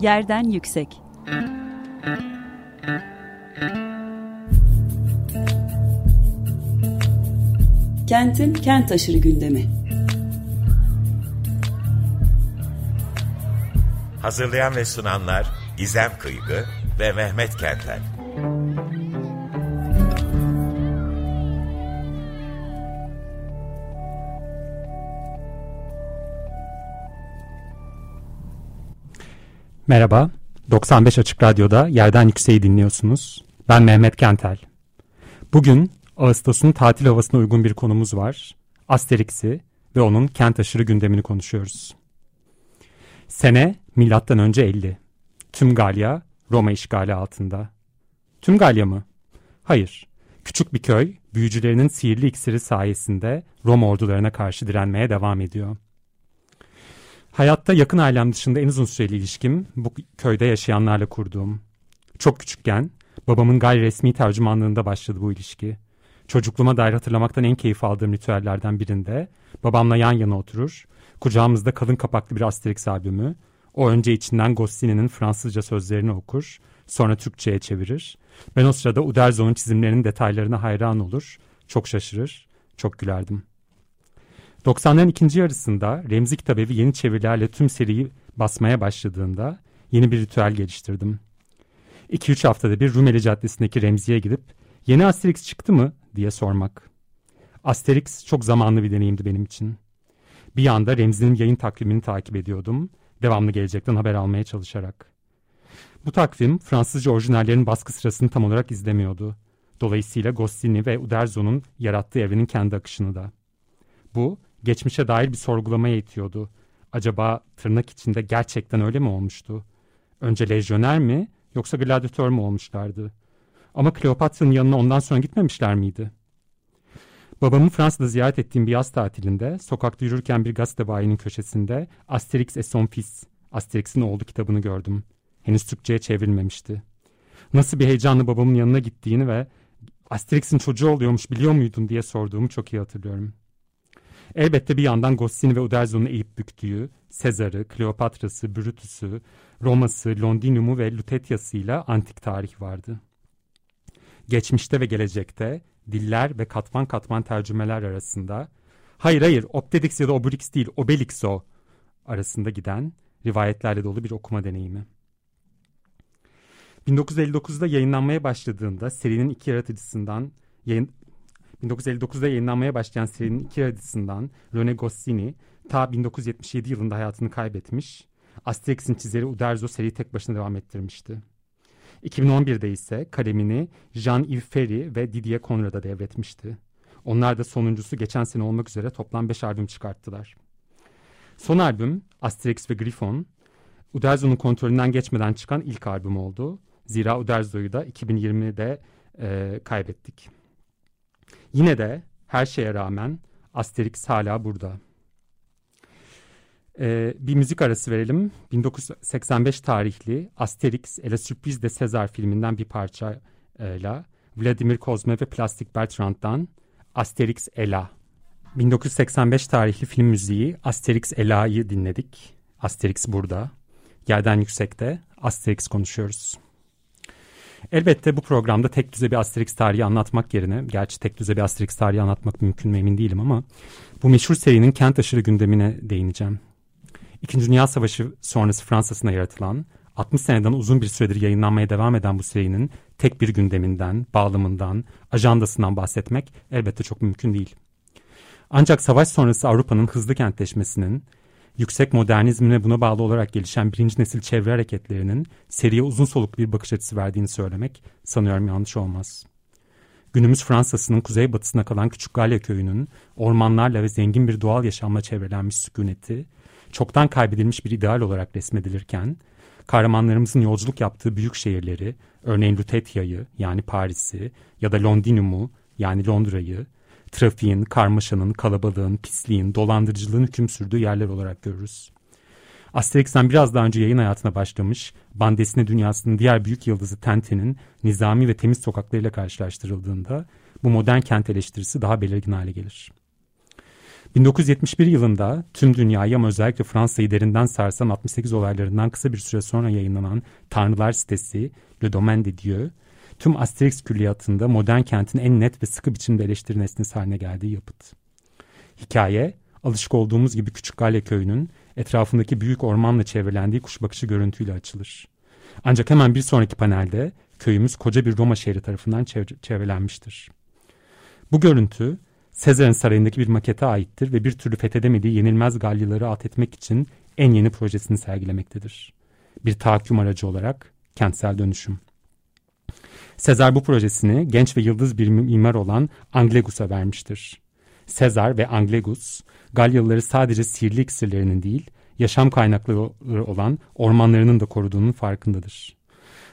Yerden Yüksek. Kentin kent aşırı gündemi. Hazırlayan ve sunanlar Gizem Kıygı ve Mehmet Kentel Merhaba, 95 Açık Radyo'da Yerden Yükseği dinliyorsunuz. Ben Mehmet Kentel. Bugün Ağustos'un tatil havasına uygun bir konumuz var. Asterix'i ve onun kent aşırı gündemini konuşuyoruz. Sene milattan önce 50. Tüm Galya Roma işgali altında. Tüm Galya mı? Hayır. Küçük bir köy büyücülerinin sihirli iksiri sayesinde Roma ordularına karşı direnmeye devam ediyor. Hayatta yakın ailem dışında en uzun süreli ilişkim bu köyde yaşayanlarla kurduğum. Çok küçükken babamın gayri resmi tercümanlığında başladı bu ilişki. Çocukluğuma dair hatırlamaktan en keyif aldığım ritüellerden birinde babamla yan yana oturur, kucağımızda kalın kapaklı bir Asterix albümü, o önce içinden Goscinny'nin Fransızca sözlerini okur, sonra Türkçe'ye çevirir. Ben o sırada Uderzo'nun çizimlerinin detaylarına hayran olur, çok şaşırır, çok gülerdim. 90'ların ikinci yarısında Remzi Kitabevi yeni çevirilerle tüm seriyi basmaya başladığında yeni bir ritüel geliştirdim. 2-3 haftada bir Rumeli Caddesi'ndeki Remzi'ye gidip yeni Asterix çıktı mı diye sormak. Asterix çok zamanlı bir deneyimdi benim için. Bir yanda Remzi'nin yayın takvimini takip ediyordum, devamlı gelecekten haber almaya çalışarak. Bu takvim Fransızca orijinallerin baskı sırasını tam olarak izlemiyordu. Dolayısıyla Goscinny ve Uderzo'nun yarattığı evrenin kendi akışını da. Bu geçmişe dair bir sorgulamaya itiyordu. Acaba tırnak içinde gerçekten öyle mi olmuştu? Önce lejyoner mi yoksa gladyatör mü olmuşlardı? Ama Kleopatra'nın yanına ondan sonra gitmemişler miydi? Babamı Fransa'da ziyaret ettiğim bir yaz tatilinde sokakta yürürken bir gazete bayinin köşesinde Asterix et son fils, Asterix'in oğlu kitabını gördüm. Henüz Türkçe'ye çevrilmemişti. Nasıl bir heyecanla babamın yanına gittiğini ve Asterix'in çocuğu oluyormuş biliyor muydun diye sorduğumu çok iyi hatırlıyorum. Elbette bir yandan Goscinny ve Uderzo'nun eğip büktüğü, Sezar'ı, Kleopatra'sı, Brutus'u, Roma'sı, Londinium'u ve Lutetia'sıyla antik tarih vardı. Geçmişte ve gelecekte diller ve katman katman tercümeler arasında hayır hayır Obelix ya da Obelix değil Obelix o arasında giden rivayetlerle dolu bir okuma deneyimi. 1959'da yayınlanmaya başladığında serinin iki yaratıcısından 1959'da yayınlanmaya başlayan serinin iki yaratıcısından Rene Goscinny ta 1977 yılında hayatını kaybetmiş. Asterix'in çizeri Uderzo seriyi tek başına devam ettirmişti. 2011'de ise kalemini Jean-Yves Ferry ve Didier Conrad'a devretmişti. Onlar da sonuncusu geçen sene olmak üzere toplam 5 albüm çıkarttılar. Son albüm Asterix ve Griffon, Uderzo'nun kontrolünden geçmeden çıkan ilk albüm oldu. Zira Uderzo'yu da 2020'de e, kaybettik. Yine de her şeye rağmen Asterix hala burada. Ee, bir müzik arası verelim. 1985 tarihli Asterix et la Surprise de César filminden bir parçayla Vladimir Kozma ve Plastik Bertrand'dan Asterix Ela. 1985 tarihli film müziği Asterix Ela'yı dinledik. Asterix burada. Yerden yüksekte Asterix konuşuyoruz. Elbette bu programda tek düze bir Asterix tarihi anlatmak yerine, gerçi tek düze bir Asterix tarihi anlatmak mümkün mü emin değilim ama bu meşhur serinin kent aşırı gündemine değineceğim. İkinci Dünya Savaşı sonrası Fransa'sına yaratılan, 60 seneden uzun bir süredir yayınlanmaya devam eden bu serinin tek bir gündeminden, bağlamından, ajandasından bahsetmek elbette çok mümkün değil. Ancak savaş sonrası Avrupa'nın hızlı kentleşmesinin, yüksek modernizmin ve buna bağlı olarak gelişen birinci nesil çevre hareketlerinin seriye uzun soluklu bir bakış açısı verdiğini söylemek sanıyorum yanlış olmaz. Günümüz Fransa'sının kuzeybatısına kalan Küçük Galya köyünün ormanlarla ve zengin bir doğal yaşamla çevrelenmiş sükuneti, çoktan kaybedilmiş bir ideal olarak resmedilirken, kahramanlarımızın yolculuk yaptığı büyük şehirleri, örneğin Lutetia'yı yani Paris'i ya da Londinium'u yani Londra'yı, trafiğin, karmaşanın, kalabalığın, pisliğin, dolandırıcılığın hüküm sürdüğü yerler olarak görürüz. Asterix'ten biraz daha önce yayın hayatına başlamış, Bandesine dünyasının diğer büyük yıldızı Tenten'in nizami ve temiz sokaklarıyla karşılaştırıldığında bu modern kent eleştirisi daha belirgin hale gelir. 1971 yılında tüm dünyayı ama özellikle Fransa'yı derinden sarsan 68 olaylarından kısa bir süre sonra yayınlanan Tanrılar sitesi Le Domaine de Dieu, tüm Asterix külliyatında modern kentin en net ve sıkı biçimde eleştiri nesnesi haline geldiği yapıt. Hikaye, alışık olduğumuz gibi Küçük Galya köyünün etrafındaki büyük ormanla çevrelendiği kuş bakışı görüntüyle açılır. Ancak hemen bir sonraki panelde köyümüz koca bir Roma şehri tarafından çevrelenmiştir. Bu görüntü Sezar'ın sarayındaki bir makete aittir ve bir türlü fethedemediği yenilmez Galyaları at etmek için en yeni projesini sergilemektedir. Bir tahakküm aracı olarak kentsel dönüşüm. Sezar bu projesini genç ve yıldız bir mimar olan Anglegus'a vermiştir. Sezar ve Anglegus, Galyalıları sadece sihirli iksirlerinin değil, yaşam kaynakları olan ormanlarının da koruduğunun farkındadır.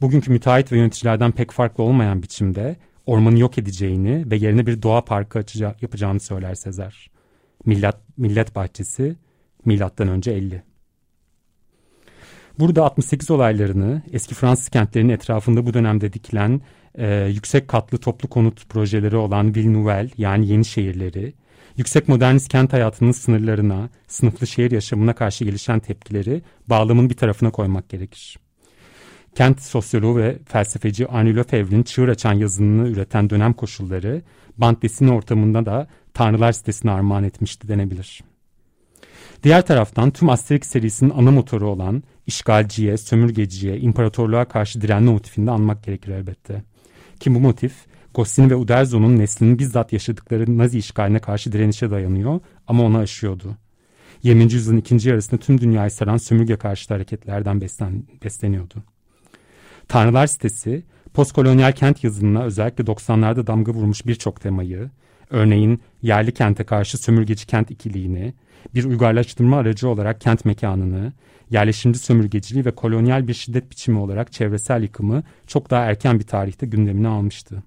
Bugünkü müteahhit ve yöneticilerden pek farklı olmayan biçimde ormanı yok edeceğini ve yerine bir doğa parkı açacağı, yapacağını söyler Sezar. Millet, millet bahçesi milattan önce 50. Burada 68 olaylarını eski Fransız kentlerinin etrafında bu dönemde dikilen e, yüksek katlı toplu konut projeleri olan Ville Nouvelle yani yeni şehirleri, yüksek modernist kent hayatının sınırlarına, sınıflı şehir yaşamına karşı gelişen tepkileri bağlamın bir tarafına koymak gerekir. Kent sosyoloğu ve felsefeci Arnie Lefebvre'nin çığır açan yazınını üreten dönem koşulları, band desini ortamında da Tanrılar sitesine armağan etmişti denebilir. Diğer taraftan tüm Asterix serisinin ana motoru olan işgalciye, sömürgeciye, imparatorluğa karşı direnme motifini de anmak gerekir elbette. Ki bu motif Goscinny ve Uderzo'nun neslinin bizzat yaşadıkları Nazi işgaline karşı direnişe dayanıyor ama onu aşıyordu. 20. yüzyılın ikinci yarısında tüm dünyayı saran sömürge karşıtı hareketlerden beslen, besleniyordu. Tanrılar sitesi, postkolonyal kent yazınına özellikle 90'larda damga vurmuş birçok temayı, örneğin yerli kente karşı sömürgeci kent ikiliğini, bir uygarlaştırma aracı olarak kent mekanını, yerleşimci sömürgeciliği ve kolonyal bir şiddet biçimi olarak çevresel yıkımı çok daha erken bir tarihte gündemine almıştı.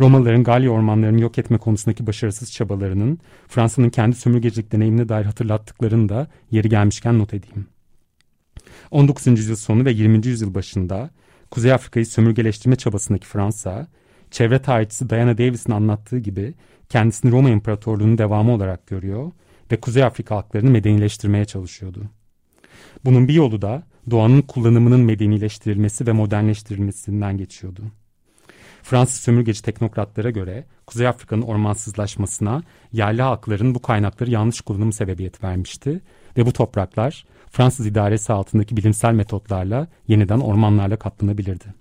Romalıların Galya ormanlarını yok etme konusundaki başarısız çabalarının Fransa'nın kendi sömürgecilik deneyimine dair hatırlattıklarını da yeri gelmişken not edeyim. 19. yüzyıl sonu ve 20. yüzyıl başında Kuzey Afrika'yı sömürgeleştirme çabasındaki Fransa, çevre tarihçisi Diana Davis'in anlattığı gibi kendisini Roma İmparatorluğu'nun devamı olarak görüyor ve Kuzey Afrika halklarını medenileştirmeye çalışıyordu. Bunun bir yolu da doğanın kullanımının medenileştirilmesi ve modernleştirilmesinden geçiyordu. Fransız sömürgeci teknokratlara göre Kuzey Afrika'nın ormansızlaşmasına yerli halkların bu kaynakları yanlış kullanımı sebebiyet vermişti ve bu topraklar Fransız idaresi altındaki bilimsel metotlarla yeniden ormanlarla kaplanabilirdi.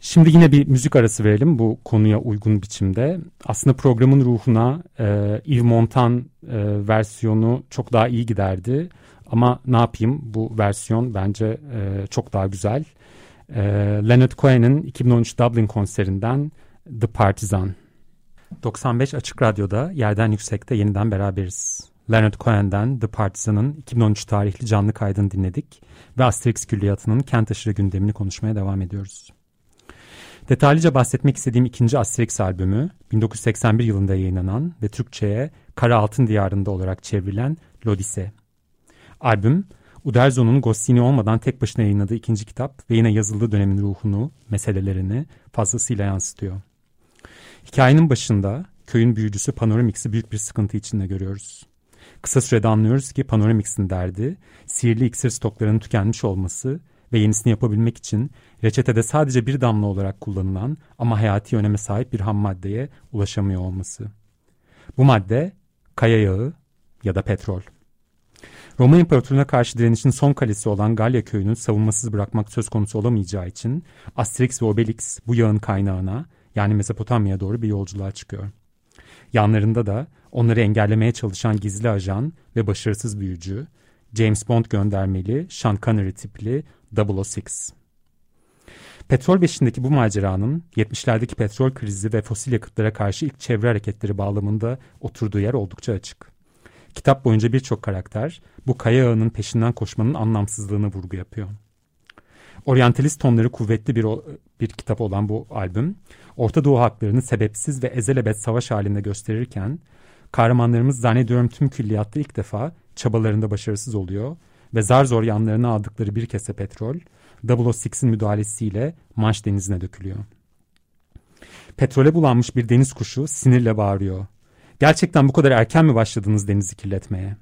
Şimdi yine bir müzik arası verelim bu konuya uygun biçimde. Aslında programın ruhuna e, Yves Montand e, versiyonu çok daha iyi giderdi. Ama ne yapayım bu versiyon bence e, çok daha güzel. E, Leonard Cohen'in 2013 Dublin konserinden The Partisan. 95 Açık Radyo'da Yerden Yüksek'te yeniden beraberiz. Leonard Cohen'den The Partisan'ın 2013 tarihli canlı kaydını dinledik ve Asterix külliyatının kent aşırı gündemini konuşmaya devam ediyoruz. Detaylıca bahsetmek istediğim ikinci Asterix albümü 1981 yılında yayınlanan ve Türkçe'ye Kara Altın Diyarında olarak çevrilen Lodise. Albüm, Uderzo'nun Goscinny olmadan tek başına yayınladığı ikinci kitap ve yine yazıldığı dönemin ruhunu, meselelerini fazlasıyla yansıtıyor. Hikayenin başında köyün büyücüsü Panoramix'i büyük bir sıkıntı içinde görüyoruz. Kısa sürede anlıyoruz ki Panoramix'in derdi, sihirli iksir stoklarının tükenmiş olması ve yenisini yapabilmek için reçetede sadece bir damla olarak kullanılan ama hayati öneme sahip bir ham maddeye ulaşamıyor olması. Bu madde kaya yağı ya da petrol. Roma İmparatorluğu'na karşı direnişin son kalesi olan Galya köyünü savunmasız bırakmak söz konusu olamayacağı için Asterix ve Obelix bu yağın kaynağına yani Mezopotamya'ya doğru bir yolculuğa çıkıyor. Yanlarında da onları engellemeye çalışan gizli ajan ve başarısız büyücü, James Bond göndermeli Sean Connery tipli 006. Petrol beşindeki bu maceranın 70'lerdeki petrol krizi ve fosil yakıtlara karşı ilk çevre hareketleri bağlamında oturduğu yer oldukça açık. Kitap boyunca birçok karakter bu kaya ağının peşinden koşmanın anlamsızlığına vurgu yapıyor. Oryantalist tonları kuvvetli bir, bir kitap olan bu albüm, Orta Doğu haklarını sebepsiz ve ezelebet savaş halinde gösterirken, kahramanlarımız zannediyorum tüm külliyatta ilk defa çabalarında başarısız oluyor ve zar zor yanlarına aldıkları bir kese petrol, 006'in müdahalesiyle Manş denizine dökülüyor. Petrole bulanmış bir deniz kuşu sinirle bağırıyor. Gerçekten bu kadar erken mi başladınız denizi kirletmeye?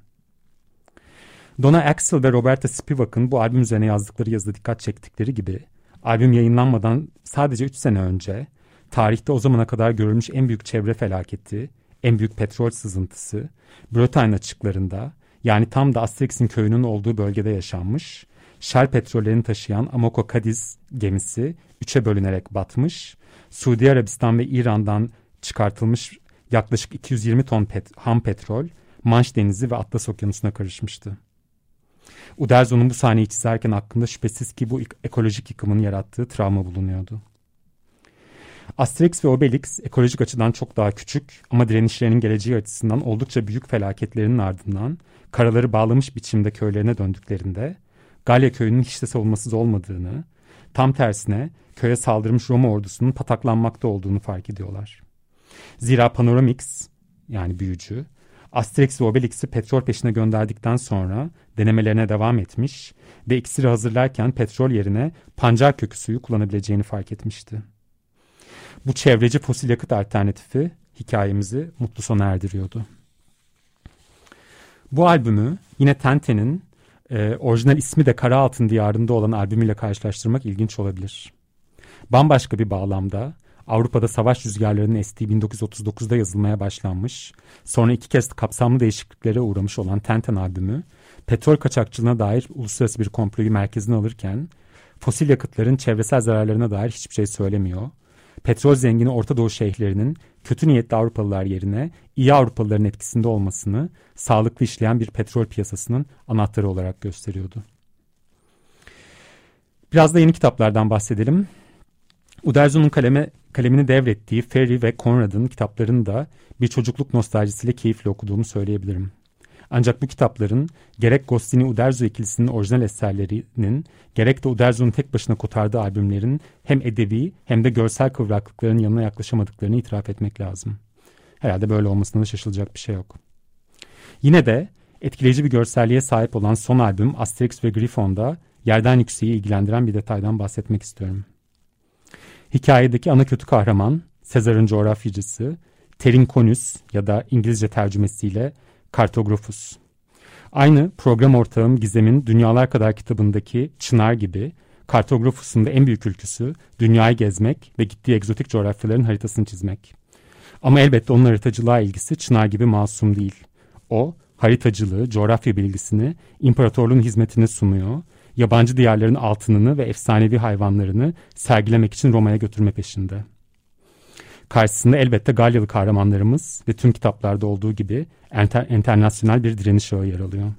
Donna Axel ve Roberta Spivak'ın bu albüm üzerine yazdıkları yazıda dikkat çektikleri gibi albüm yayınlanmadan sadece 3 sene önce tarihte o zamana kadar görülmüş en büyük çevre felaketi, en büyük petrol sızıntısı Bretagne açıklarında yani tam da Asterix'in köyünün olduğu bölgede yaşanmış. Shell petrollerini taşıyan Amoco Cadiz gemisi üçe bölünerek batmış. Suudi Arabistan ve İran'dan çıkartılmış yaklaşık 220 ton pet ham petrol Manş Denizi ve Atlas Okyanusu'na karışmıştı. Uderzo'nun bu sahneyi çizerken hakkında şüphesiz ki bu ekolojik yıkımın yarattığı travma bulunuyordu. Asterix ve Obelix ekolojik açıdan çok daha küçük ama direnişlerinin geleceği açısından oldukça büyük felaketlerin ardından karaları bağlamış biçimde köylerine döndüklerinde Galya köyünün hiç de savunmasız olmadığını, tam tersine köye saldırmış Roma ordusunun pataklanmakta olduğunu fark ediyorlar. Zira Panoramix yani büyücü Asterix ve Obelix'i petrol peşine gönderdikten sonra denemelerine devam etmiş ve iksiri hazırlarken petrol yerine pancar kökü suyu kullanabileceğini fark etmişti. Bu çevreci fosil yakıt alternatifi hikayemizi mutlu sona erdiriyordu. Bu albümü yine Tente'nin e, orijinal ismi de Kara Altın Diyarında olan albümüyle karşılaştırmak ilginç olabilir. Bambaşka bir bağlamda Avrupa'da savaş rüzgarlarının estiği 1939'da yazılmaya başlanmış, sonra iki kez kapsamlı değişikliklere uğramış olan Tenten albümü, petrol kaçakçılığına dair uluslararası bir komployu merkezine alırken, fosil yakıtların çevresel zararlarına dair hiçbir şey söylemiyor. Petrol zengini Orta Doğu şeyhlerinin kötü niyetli Avrupalılar yerine iyi Avrupalıların etkisinde olmasını sağlıklı işleyen bir petrol piyasasının anahtarı olarak gösteriyordu. Biraz da yeni kitaplardan bahsedelim. Uderzo'nun kaleme, kalemini devrettiği Ferry ve Conrad'ın kitaplarını da bir çocukluk nostaljisiyle keyifle okuduğumu söyleyebilirim. Ancak bu kitapların gerek Goscinny Uderzo ikilisinin orijinal eserlerinin gerek de Uderzo'nun tek başına kotardığı albümlerin hem edebi hem de görsel kıvraklıkların yanına yaklaşamadıklarını itiraf etmek lazım. Herhalde böyle olmasına da şaşılacak bir şey yok. Yine de etkileyici bir görselliğe sahip olan son albüm Asterix ve Griffon'da yerden yükseği ilgilendiren bir detaydan bahsetmek istiyorum. Hikayedeki ana kötü kahraman, Sezar'ın coğrafyacısı, Terinconus ya da İngilizce tercümesiyle Kartografus. Aynı program ortağım Gizem'in Dünyalar Kadar kitabındaki Çınar gibi Kartografus'un da en büyük ülküsü dünyayı gezmek ve gittiği egzotik coğrafyaların haritasını çizmek. Ama elbette onun haritacılığa ilgisi Çınar gibi masum değil. O haritacılığı, coğrafya bilgisini imparatorluğun hizmetine sunuyor yabancı diyarların altınını ve efsanevi hayvanlarını sergilemek için Roma'ya götürme peşinde. Karşısında elbette Galyalı kahramanlarımız ve tüm kitaplarda olduğu gibi enter, bir direniş ağı yer alıyor.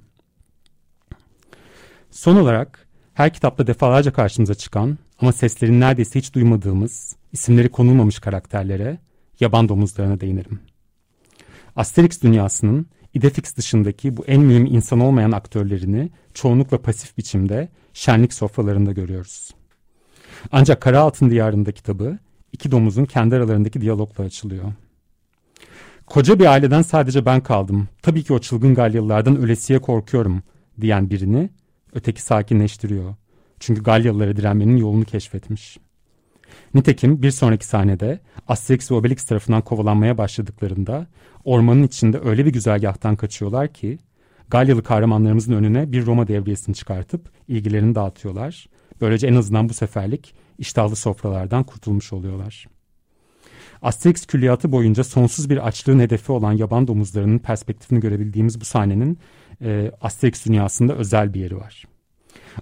Son olarak her kitapta defalarca karşımıza çıkan ama seslerini neredeyse hiç duymadığımız, isimleri konulmamış karakterlere, yaban domuzlarına değinirim. Asterix dünyasının Idefix dışındaki bu en mühim insan olmayan aktörlerini çoğunlukla pasif biçimde şenlik sofralarında görüyoruz. Ancak Kara Altın Diyarı'nda kitabı iki domuzun kendi aralarındaki diyalogla açılıyor. Koca bir aileden sadece ben kaldım. Tabii ki o çılgın Galyalılardan ölesiye korkuyorum diyen birini öteki sakinleştiriyor. Çünkü Galyalılara direnmenin yolunu keşfetmiş. Nitekim bir sonraki sahnede Asterix ve Obelix tarafından kovalanmaya başladıklarında ormanın içinde öyle bir güzergahtan kaçıyorlar ki Galyalı kahramanlarımızın önüne bir Roma devriyesini çıkartıp ilgilerini dağıtıyorlar. Böylece en azından bu seferlik iştahlı sofralardan kurtulmuş oluyorlar. Asterix külliyatı boyunca sonsuz bir açlığın hedefi olan yaban domuzlarının perspektifini görebildiğimiz bu sahnenin e, Asterix dünyasında özel bir yeri var.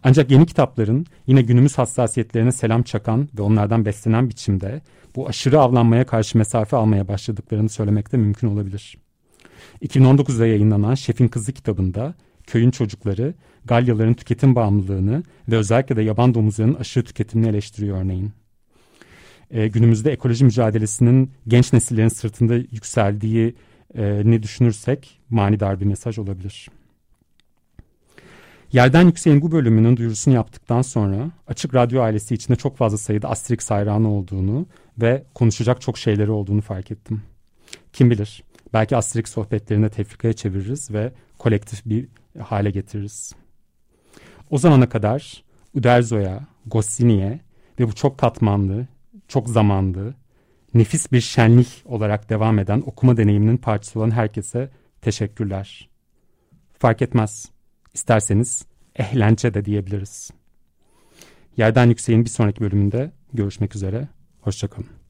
Ancak yeni kitapların yine günümüz hassasiyetlerine selam çakan ve onlardan beslenen biçimde bu aşırı avlanmaya karşı mesafe almaya başladıklarını söylemek de mümkün olabilir. 2019'da yayınlanan Şefin Kızı kitabında köyün çocukları Galyaların tüketim bağımlılığını ve özellikle de yaban domuzlarının aşırı tüketimini eleştiriyor örneğin. E, günümüzde ekoloji mücadelesinin genç nesillerin sırtında yükseldiği e, ne düşünürsek manidar bir mesaj olabilir. Yerden Yükseğin bu bölümünün duyurusunu yaptıktan sonra Açık Radyo ailesi içinde çok fazla sayıda Asterix hayranı olduğunu ve konuşacak çok şeyleri olduğunu fark ettim. Kim bilir belki Asterix sohbetlerini tefrikaya çeviririz ve kolektif bir hale getiririz. O zamana kadar Uderzo'ya, Goscinny'e ve bu çok katmanlı, çok zamanlı, nefis bir şenlik olarak devam eden okuma deneyiminin parçası olan herkese teşekkürler. Fark etmez. İsterseniz ehlence de diyebiliriz. Yerden Yüksek'in bir sonraki bölümünde görüşmek üzere. Hoşçakalın.